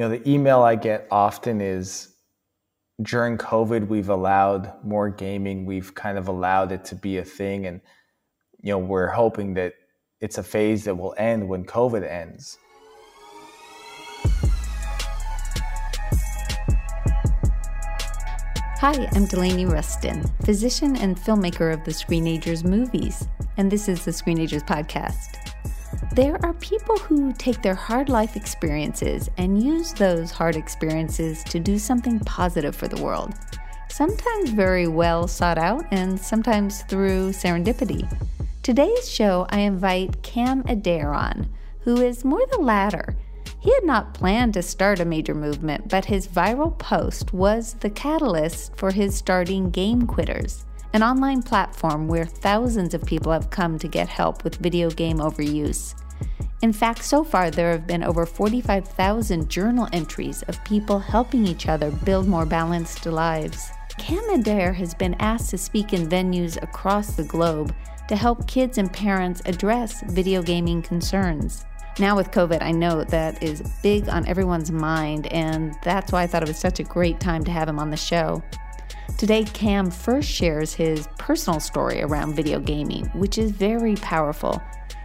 you know, the email I get often is during COVID, we've allowed more gaming. We've kind of allowed it to be a thing. And, you know, we're hoping that it's a phase that will end when COVID ends. Hi, I'm Delaney Ruston, physician and filmmaker of the Screenagers movies, and this is the Screenagers podcast. There are people who take their hard life experiences and use those hard experiences to do something positive for the world. Sometimes very well sought out, and sometimes through serendipity. Today's show, I invite Cam Adair on, who is more the latter. He had not planned to start a major movement, but his viral post was the catalyst for his starting Game Quitters, an online platform where thousands of people have come to get help with video game overuse. In fact, so far there have been over 45,000 journal entries of people helping each other build more balanced lives. Cam Adair has been asked to speak in venues across the globe to help kids and parents address video gaming concerns. Now, with COVID, I know that is big on everyone's mind, and that's why I thought it was such a great time to have him on the show. Today, Cam first shares his personal story around video gaming, which is very powerful,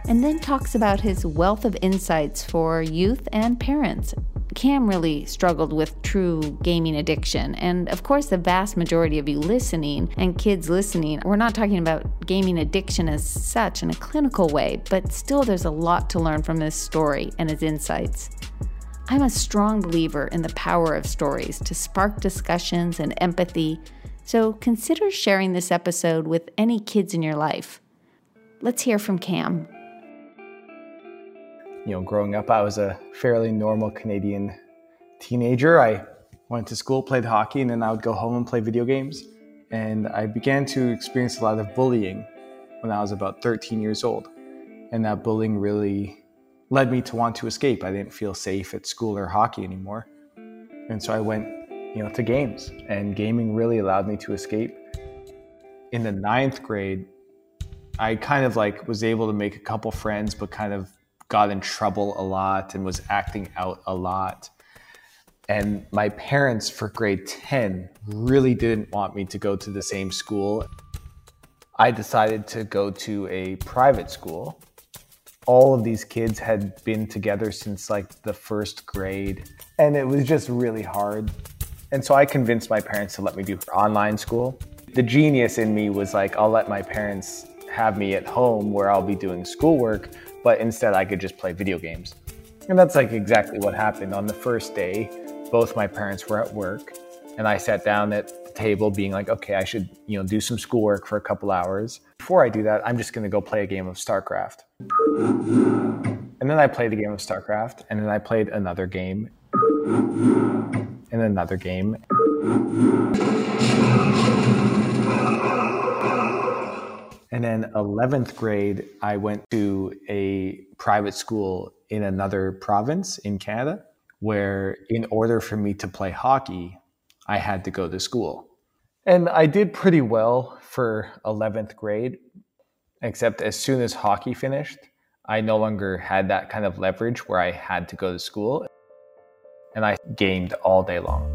and then talks about his wealth of insights for youth and parents Cam really struggled with true gaming addiction. And of course, the vast majority of you listening and kids listening, we're not talking about gaming addiction as such in a clinical way, but still there's a lot to learn from this story and his insights. I'm a strong believer in the power of stories to spark discussions and empathy, so consider sharing this episode with any kids in your life. Let's hear from Cam you know, growing up, I was a fairly normal Canadian teenager. I went to school, played hockey, and then I would go home and play video games. And I began to experience a lot of bullying when I was about 13 years old. And that bullying really led me to want to escape. I didn't feel safe at school or hockey anymore. And so I went, you know, to games. And gaming really allowed me to escape. In the ninth grade, I kind of like was able to make a couple friends, but kind of got in trouble a lot and was acting out a lot. And my parents for grade 10 really didn't want me to go to the same school. I decided to go to a private school. All of these kids had been together since like the first grade, and it was just really hard. And so I convinced my parents to let me do online school. The genius in me was like, I'll let my parents have me at home where I'll be doing schoolwork, but instead I could just play video games. And that's like exactly what happened. On the first day, both my parents were at work, and I sat down at the table being like, okay, I should, you know, do some schoolwork for a couple hours. Before I do that, I'm just gonna go play a game of StarCraft. And then I played a game of StarCraft, and then I played another game, and another game. And then 11th grade, I went to a private school in another province in Canada, where in order for me to play hockey, I had to go to school. And I did pretty well for 11th grade, except as soon as hockey finished, I no longer had that kind of leverage where I had to go to school. And I gamed all day long.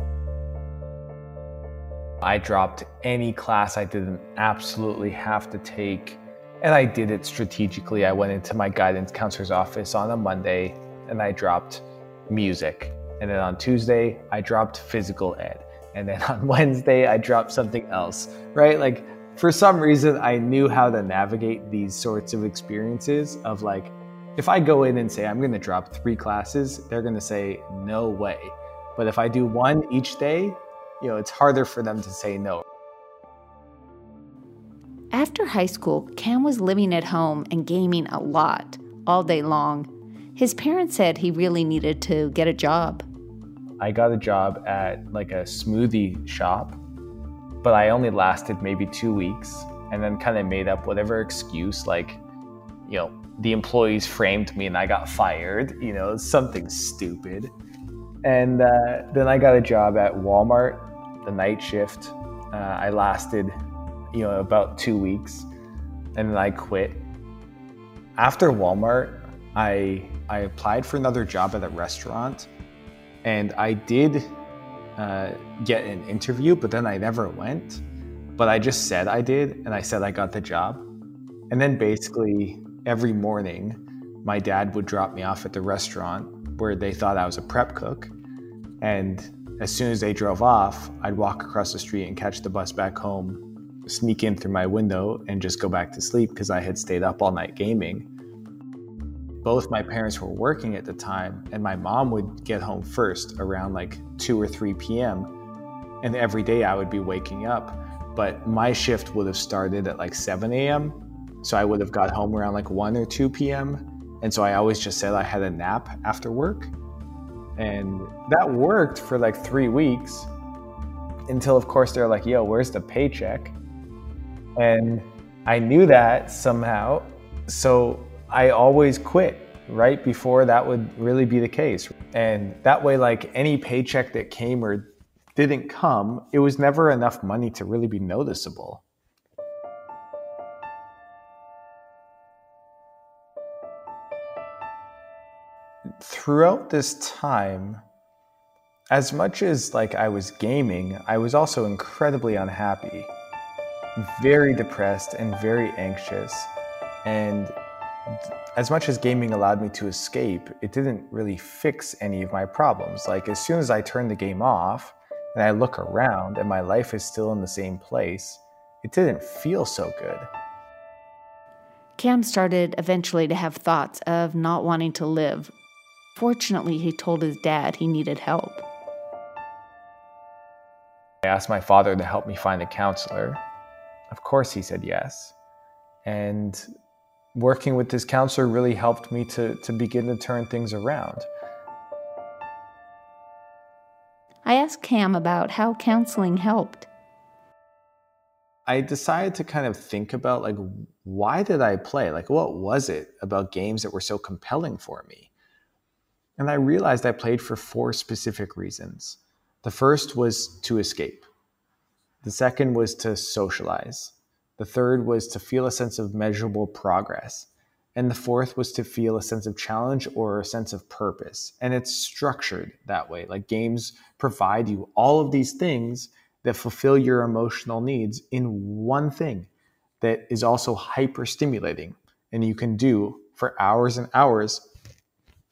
I dropped any class I didn't absolutely have to take, and I did it strategically. I went into my guidance counselor's office on a Monday and I dropped music. And then on Tuesday, I dropped physical ed. And then on Wednesday, I dropped something else, right? Like, for some reason, I knew how to navigate these sorts of experiences of like, if I go in and say I'm going to drop three classes, they're going to say, no way. But if I do one each day, you know, it's harder for them to say no. After high school, Cam was living at home and gaming a lot, all day long. His parents said he really needed to get a job. I got a job at like a smoothie shop, but I only lasted maybe two weeks and then kind of made up whatever excuse, like, you know, the employees framed me and I got fired, you know, something stupid. And uh, then I got a job at Walmart the night shift. Uh, I lasted, you know, about two weeks, and then I quit. After Walmart, I I applied for another job at a restaurant, And I did uh, get an interview, but then I never went. But I just said I did, and I said I got the job. And then basically every morning, my dad would drop me off at the restaurant where they thought I was a prep cook. And as soon as they drove off, I'd walk across the street and catch the bus back home, sneak in through my window, and just go back to sleep because I had stayed up all night gaming. Both my parents were working at the time, and my mom would get home first around like 2 or 3 p.m. And every day I would be waking up. But my shift would have started at like 7 a.m. So I would have got home around like 1 or 2 p.m. And so I always just said I had a nap after work. And that worked for like three weeks until, of course, they're like, yo, where's the paycheck? And I knew that somehow. So I always quit right before that would really be the case. And that way, like any paycheck that came or didn't come, it was never enough money to really be noticeable. Throughout this time, as much as like I was gaming, I was also incredibly unhappy, very depressed and very anxious. And as much as gaming allowed me to escape, it didn't really fix any of my problems. Like as soon as I turn the game off and I look around and my life is still in the same place, it didn't feel so good. Cam started eventually to have thoughts of not wanting to live Fortunately, he told his dad he needed help. I asked my father to help me find a counselor. Of course, he said yes. And working with this counselor really helped me to, to begin to turn things around. I asked Cam about how counseling helped. I decided to kind of think about like why did I play? Like what was it about games that were so compelling for me? And I realized I played for four specific reasons. The first was to escape. The second was to socialize. The third was to feel a sense of measurable progress. And the fourth was to feel a sense of challenge or a sense of purpose. And it's structured that way. Like games provide you all of these things that fulfill your emotional needs in one thing that is also hyper stimulating and you can do for hours and hours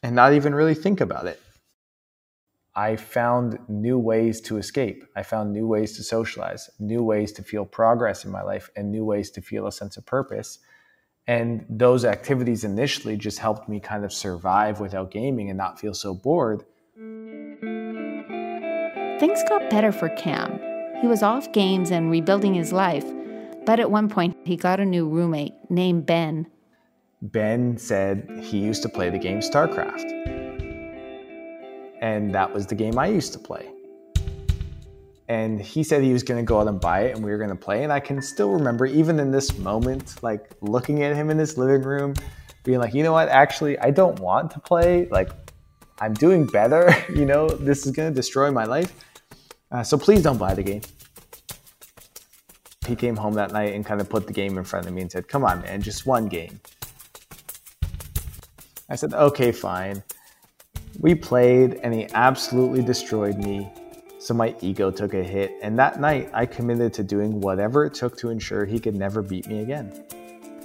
and not even really think about it. I found new ways to escape. I found new ways to socialize, new ways to feel progress in my life, and new ways to feel a sense of purpose. And those activities initially just helped me kind of survive without gaming and not feel so bored. Things got better for Cam. He was off games and rebuilding his life, but at one point he got a new roommate named Ben Ben said he used to play the game StarCraft. And that was the game I used to play. And he said he was going to go out and buy it and we were going to play. And I can still remember, even in this moment, like looking at him in his living room, being like, you know what, actually, I don't want to play. Like, I'm doing better. you know, this is going to destroy my life. Uh, so please don't buy the game. He came home that night and kind of put the game in front of me and said, come on, man, just one game. I said, okay, fine. We played and he absolutely destroyed me. So my ego took a hit. And that night, I committed to doing whatever it took to ensure he could never beat me again.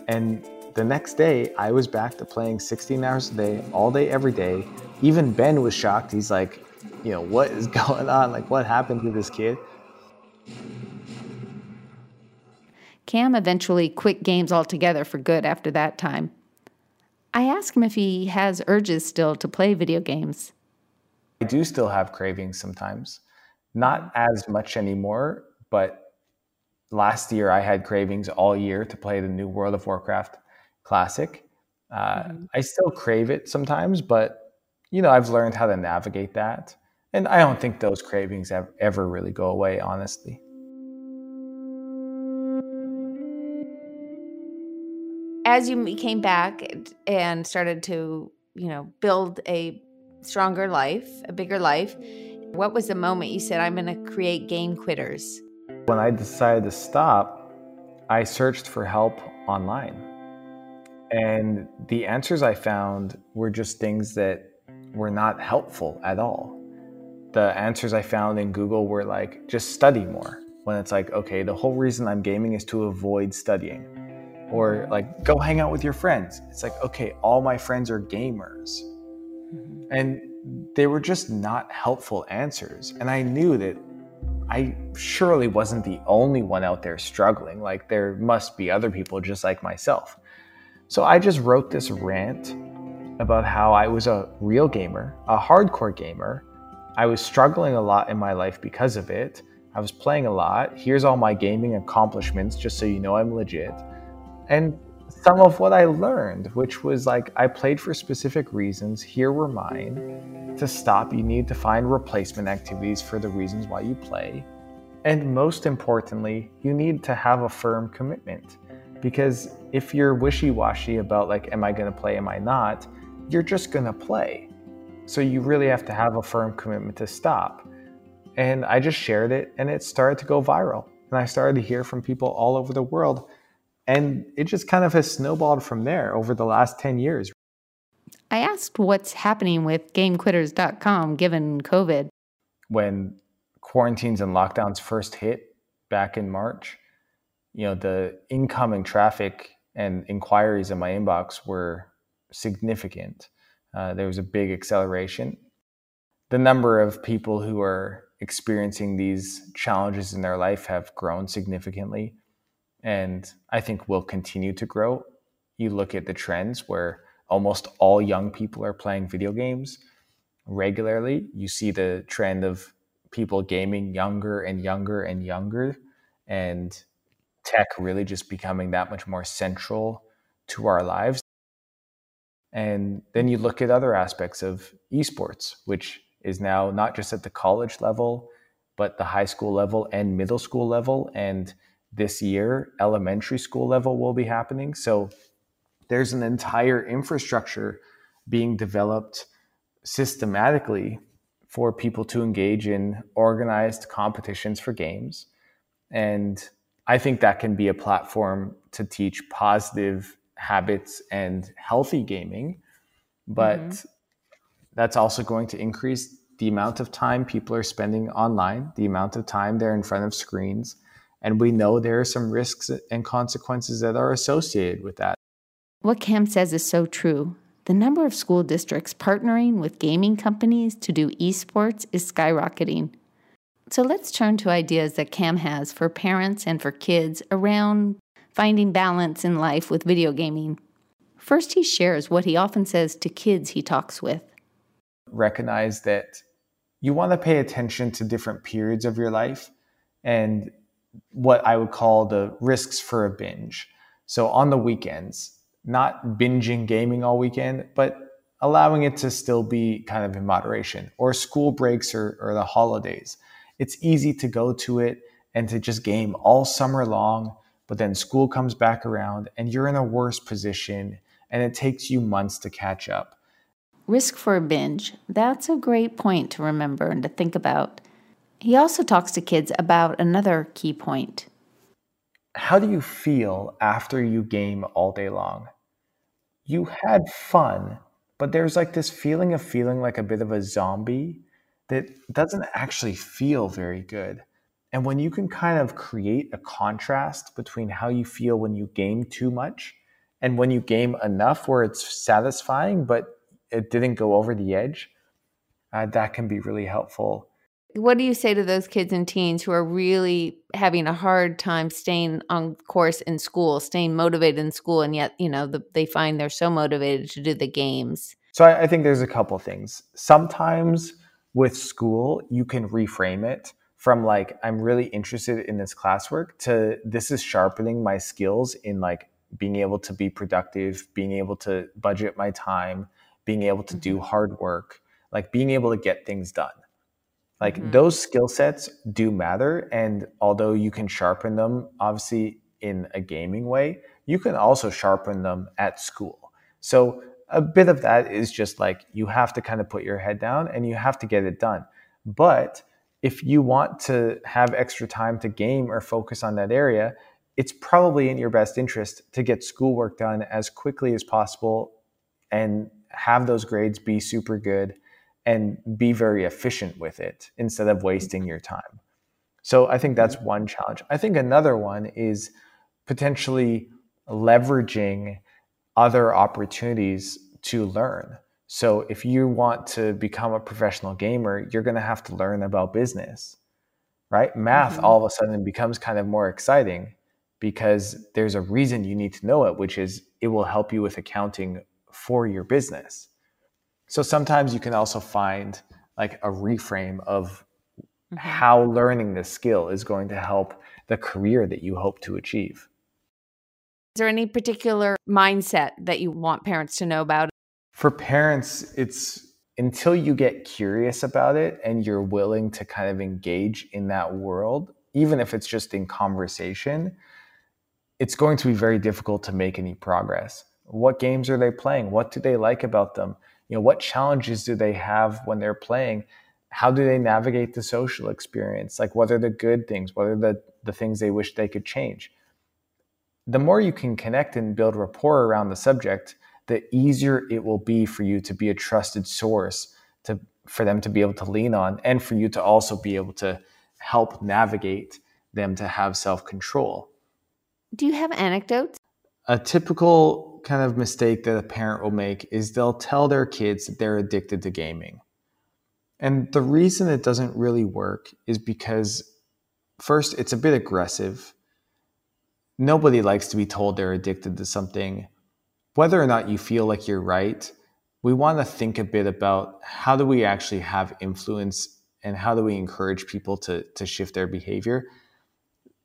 And the next day, I was back to playing 16 hours a day, all day, every day. Even Ben was shocked. He's like, you know, what is going on? Like, what happened to this kid? Cam eventually quit games altogether for good after that time. I ask him if he has urges still to play video games. I do still have cravings sometimes. Not as much anymore, but last year I had cravings all year to play the new World of Warcraft Classic. Uh, mm-hmm. I still crave it sometimes, but you know I've learned how to navigate that, and I don't think those cravings ever really go away, honestly. As you came back and started to, you know, build a stronger life, a bigger life, what was the moment you said, I'm going to create Game Quitters? When I decided to stop, I searched for help online. And the answers I found were just things that were not helpful at all. the answers I found in Google were like, just study more. When it's like, okay, the whole reason I'm gaming is to avoid studying. Or like, go hang out with your friends. It's like, okay, all my friends are gamers. Mm-hmm. And they were just not helpful answers. And I knew that I surely wasn't the only one out there struggling. Like, there must be other people just like myself. So I just wrote this rant about how I was a real gamer, a hardcore gamer. I was struggling a lot in my life because of it. I was playing a lot. Here's all my gaming accomplishments, just so you know I'm legit. And some of what I learned, which was like I played for specific reasons. Here were mine. To stop, you need to find replacement activities for the reasons why you play. And most importantly, you need to have a firm commitment. Because if you're wishy washy about, like, am I going to play, am I not, you're just going to play. So you really have to have a firm commitment to stop. And I just shared it and it started to go viral. And I started to hear from people all over the world. And it just kind of has snowballed from there over the last 10 years. I asked what's happening with GameQuitters.com given COVID. When quarantines and lockdowns first hit back in March, you know, the incoming traffic and inquiries in my inbox were significant. Uh, there was a big acceleration. The number of people who are experiencing these challenges in their life have grown significantly, and I think will continue to grow. You look at the trends where almost all young people are playing video games regularly. You see the trend of people gaming younger and younger and younger, and tech really just becoming that much more central to our lives. And then you look at other aspects of esports, which is now not just at the college level, but the high school level and middle school level. And this year, elementary school level will be happening. So there's an entire infrastructure being developed systematically for people to engage in organized competitions for games. And I think that can be a platform to teach positive habits and healthy gaming, but mm-hmm. that's also going to increase the amount of time people are spending online, the amount of time they're in front of screens. And we know there are some risks and consequences that are associated with that. What Cam says is so true. The number of school districts partnering with gaming companies to do esports is skyrocketing. So let's turn to ideas that Cam has for parents and for kids around finding balance in life with video gaming. First, he shares what he often says to kids he talks with. Recognize that you want to pay attention to different periods of your life and what I would call the risks for a binge. So, on the weekends, not binging gaming all weekend, but allowing it to still be kind of in moderation, or school breaks or, or the holidays. It's easy to go to it and to just game all summer long but then school comes back around and you're in a worse position and it takes you months to catch up. Risk for a binge. That's a great point to remember and to think about. He also talks to kids about another key point. How do you feel after you game all day long? You had fun, but there's like this feeling of feeling like a bit of a zombie that doesn't actually feel very good. And when you can kind of create a contrast between how you feel when you game too much and when you game enough where it's satisfying, but it didn't go over the edge, uh, that can be really helpful. What do you say to those kids and teens who are really having a hard time staying on course in school, staying motivated in school, and yet, you know, the, they find they're so motivated to do the games? So I, I think there's a couple things. Sometimes with school, you can reframe it from like I'm really interested in this classwork to this is sharpening my skills in like being able to be productive, being able to budget my time, being able to do mm-hmm. hard work, like being able to get things done. Like mm-hmm. those skill sets do matter. And although you can sharpen them, obviously, in a gaming way, you can also sharpen them at school. So a bit of that is just like you have to kind of put your head down and you have to get it done. But if you want to have extra time to game or focus on that area, it's probably in your best interest to get schoolwork done as quickly as possible and have those grades be super good and be very efficient with it instead of wasting your time. So I think that's one challenge. I think another one is potentially leveraging other opportunities to learn. So if you want to become a professional gamer, you're going to have to learn about business, right? Math mm-hmm. all of a sudden becomes kind of more exciting because there's a reason you need to know it, which is it will help you with accounting for your business. So sometimes you can also find like a reframe of mm-hmm. how learning this skill is going to help the career that you hope to achieve. Is there any particular mindset that you want parents to know about? For parents, it's until you get curious about it and you're willing to kind of engage in that world, even if it's just in conversation, it's going to be very difficult to make any progress. What games are they playing? What do they like about them? You know, what challenges do they have when they're playing? How do they navigate the social experience? Like what are the good things? What are the, the things they wish they could change? the more you can connect and build rapport around the subject, the easier it will be for you to be a trusted source to for them to be able to lean on and for you to also be able to help navigate them to have self-control. Do you have anecdotes? A typical kind of mistake that a parent will make is they'll tell their kids that they're addicted to gaming. And the reason it doesn't really work is because first it's a bit aggressive nobody likes to be told they're addicted to something. Whether or not you feel like you're right, we want to think a bit about how do we actually have influence and how do we encourage people to, to shift their behavior.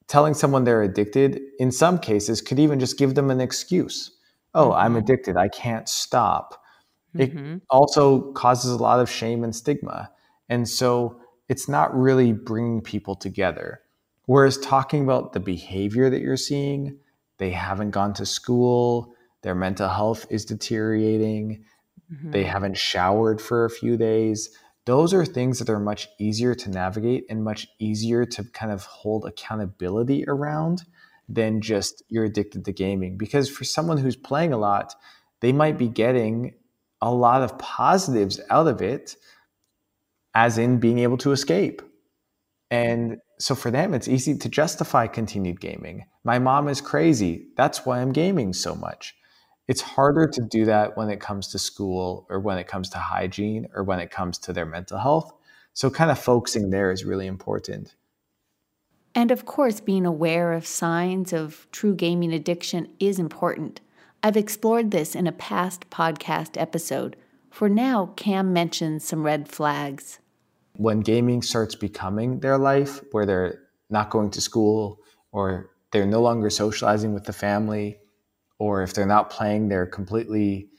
Telling someone they're addicted, in some cases, could even just give them an excuse. Oh, mm-hmm. I'm addicted. I can't stop. Mm-hmm. It also causes a lot of shame and stigma. And so it's not really bringing people together. Whereas talking about the behavior that you're seeing, they haven't gone to school, their mental health is deteriorating, mm-hmm. they haven't showered for a few days. Those are things that are much easier to navigate and much easier to kind of hold accountability around than just you're addicted to gaming. Because for someone who's playing a lot, they might be getting a lot of positives out of it, as in being able to escape. And so for them, it's easy to justify continued gaming. My mom is crazy. That's why I'm gaming so much. It's harder to do that when it comes to school or when it comes to hygiene or when it comes to their mental health. So, kind of focusing there is really important. And of course, being aware of signs of true gaming addiction is important. I've explored this in a past podcast episode. For now, Cam mentions some red flags when gaming starts becoming their life, where they're not going to school or they're no longer socializing with the family, or if they're not playing, they're completely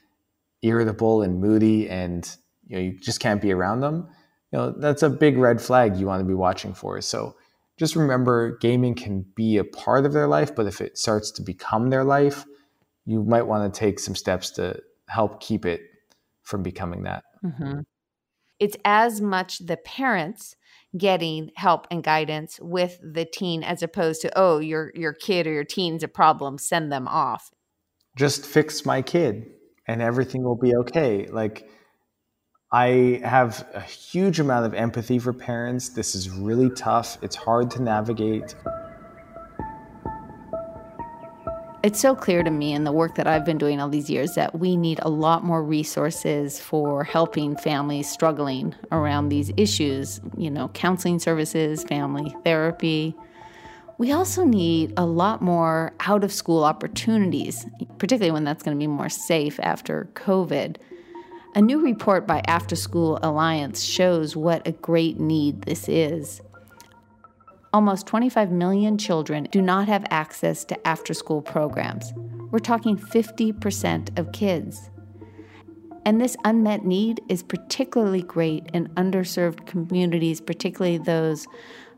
irritable and moody and you know you just can't be around them. You know, that's a big red flag you want to be watching for. So just remember gaming can be a part of their life, but if it starts to become their life, you might want to take some steps to help keep it from becoming that. Mm-hmm. It's as much the parents getting help and guidance with the teen as opposed to oh your your kid or your teen's a problem send them off. Just fix my kid and everything will be okay. Like i have a huge amount of empathy for parents this is really tough it's hard to navigate it's so clear to me in the work that I've been doing all these years that we need a lot more resources for helping families struggling around these issues, you know, counseling services, family therapy. We also need a lot more out of school opportunities, particularly when that's going to be more safe after COVID. A new report by Afterschool Alliance shows what a great need this is. Almost 25 million children do not have access to after school programs. We're talking 50% of kids. And this unmet need is particularly great in underserved communities, particularly those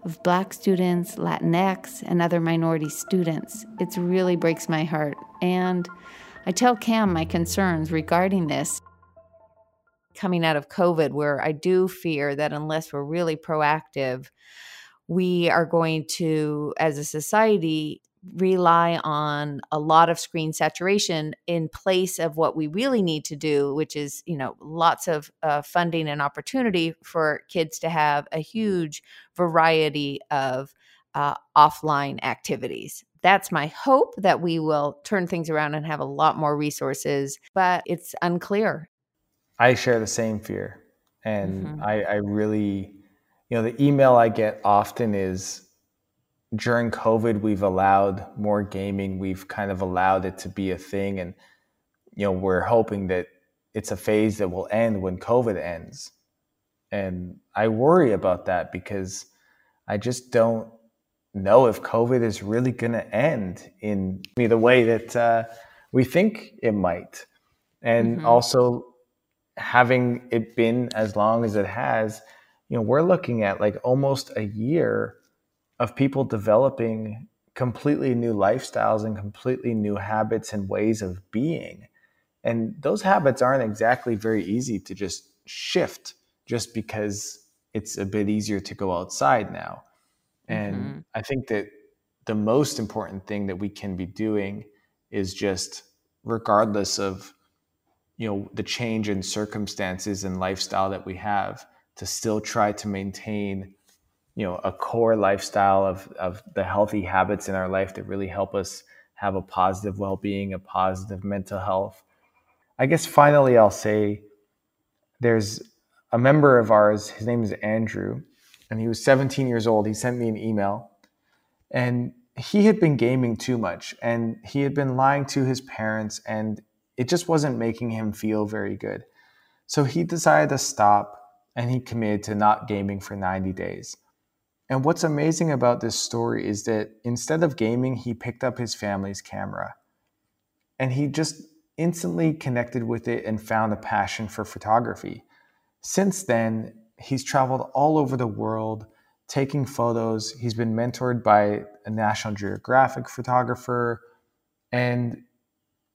of Black students, Latinx, and other minority students. It really breaks my heart. And I tell Cam my concerns regarding this. Coming out of COVID, where I do fear that unless we're really proactive, we are going to, as a society, rely on a lot of screen saturation in place of what we really need to do which is you know lots of uh, funding and opportunity for kids to have a huge variety of uh, offline activities. That's my hope that we will turn things around and have a lot more resources but it's unclear i share the same fear and mm-hmm. I, I really you know the email i get often is during COVID, we've allowed more gaming. We've kind of allowed it to be a thing. And, you know, we're hoping that it's a phase that will end when COVID ends. And I worry about that because I just don't know if COVID is really going to end in the way that uh, we think it might. And mm-hmm. also, having it been as long as it has, you know, we're looking at like almost a year of people developing completely new lifestyles and completely new habits and ways of being. And those habits aren't exactly very easy to just shift just because it's a bit easier to go outside now. And mm-hmm. I think that the most important thing that we can be doing is just regardless of you know the change in circumstances and lifestyle that we have to still try to maintain you know a core lifestyle of of the healthy habits in our life that really help us have a positive well-being a positive mental health. I guess finally i'll say there's a member of ours his name is andrew and he was 17 years old. He sent me an email and he had been gaming too much and he had been lying to his parents and it just wasn't making him feel very good so he decided to stop and he committed to not gaming for 90 days and what's amazing about this story is that instead of gaming, he picked up his family's camera and he just instantly connected with it and found a passion for photography. Since then, he's traveled all over the world taking photos. He's been mentored by a National Geographic photographer. And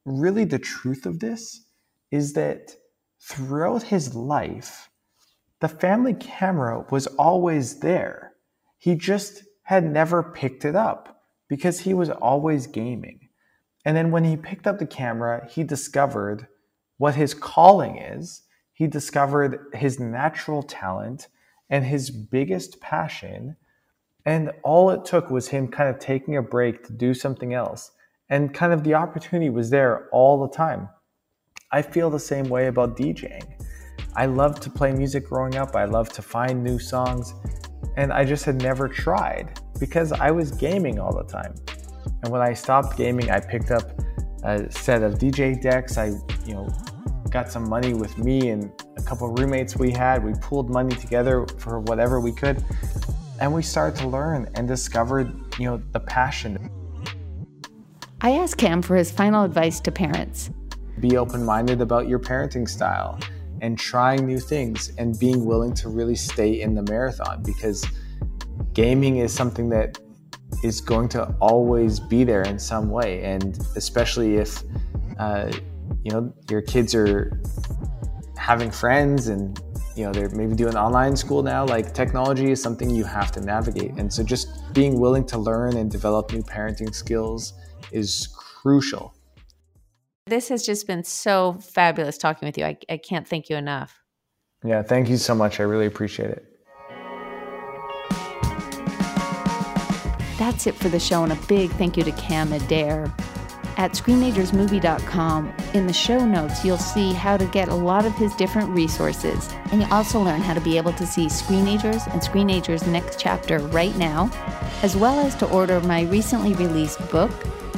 really, the truth of this is that throughout his life, the family camera was always there. He just had never picked it up because he was always gaming. And then when he picked up the camera, he discovered what his calling is. He discovered his natural talent and his biggest passion. And all it took was him kind of taking a break to do something else. And kind of the opportunity was there all the time. I feel the same way about DJing. I loved to play music growing up. I loved to find new songs and I just had never tried because I was gaming all the time. And when I stopped gaming, I picked up a set of DJ decks. I, you know, got some money with me and a couple roommates we had. We pooled money together for whatever we could, and we started to learn and discovered, you know, the passion. I asked Cam for his final advice to parents. Be open-minded about your parenting style and trying new things and being willing to really stay in the marathon because gaming is something that is going to always be there in some way and especially if uh, you know your kids are having friends and you know they're maybe doing online school now like technology is something you have to navigate and so just being willing to learn and develop new parenting skills is crucial this has just been so fabulous talking with you. I, I can't thank you enough. Yeah, thank you so much. I really appreciate it. That's it for the show, and a big thank you to Cam Adair. At screenagersmovie.com, in the show notes, you'll see how to get a lot of his different resources. And you'll also learn how to be able to see Screenagers and Screenagers Next Chapter right now, as well as to order my recently released book,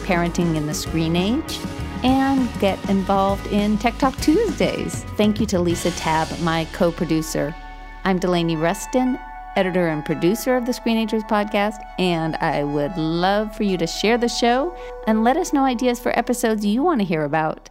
Parenting in the Screen Age and get involved in Tech Talk Tuesdays. Thank you to Lisa Tabb, my co producer. I'm Delaney Ruston, editor and producer of the Screenagers podcast, and I would love for you to share the show and let us know ideas for episodes you want to hear about.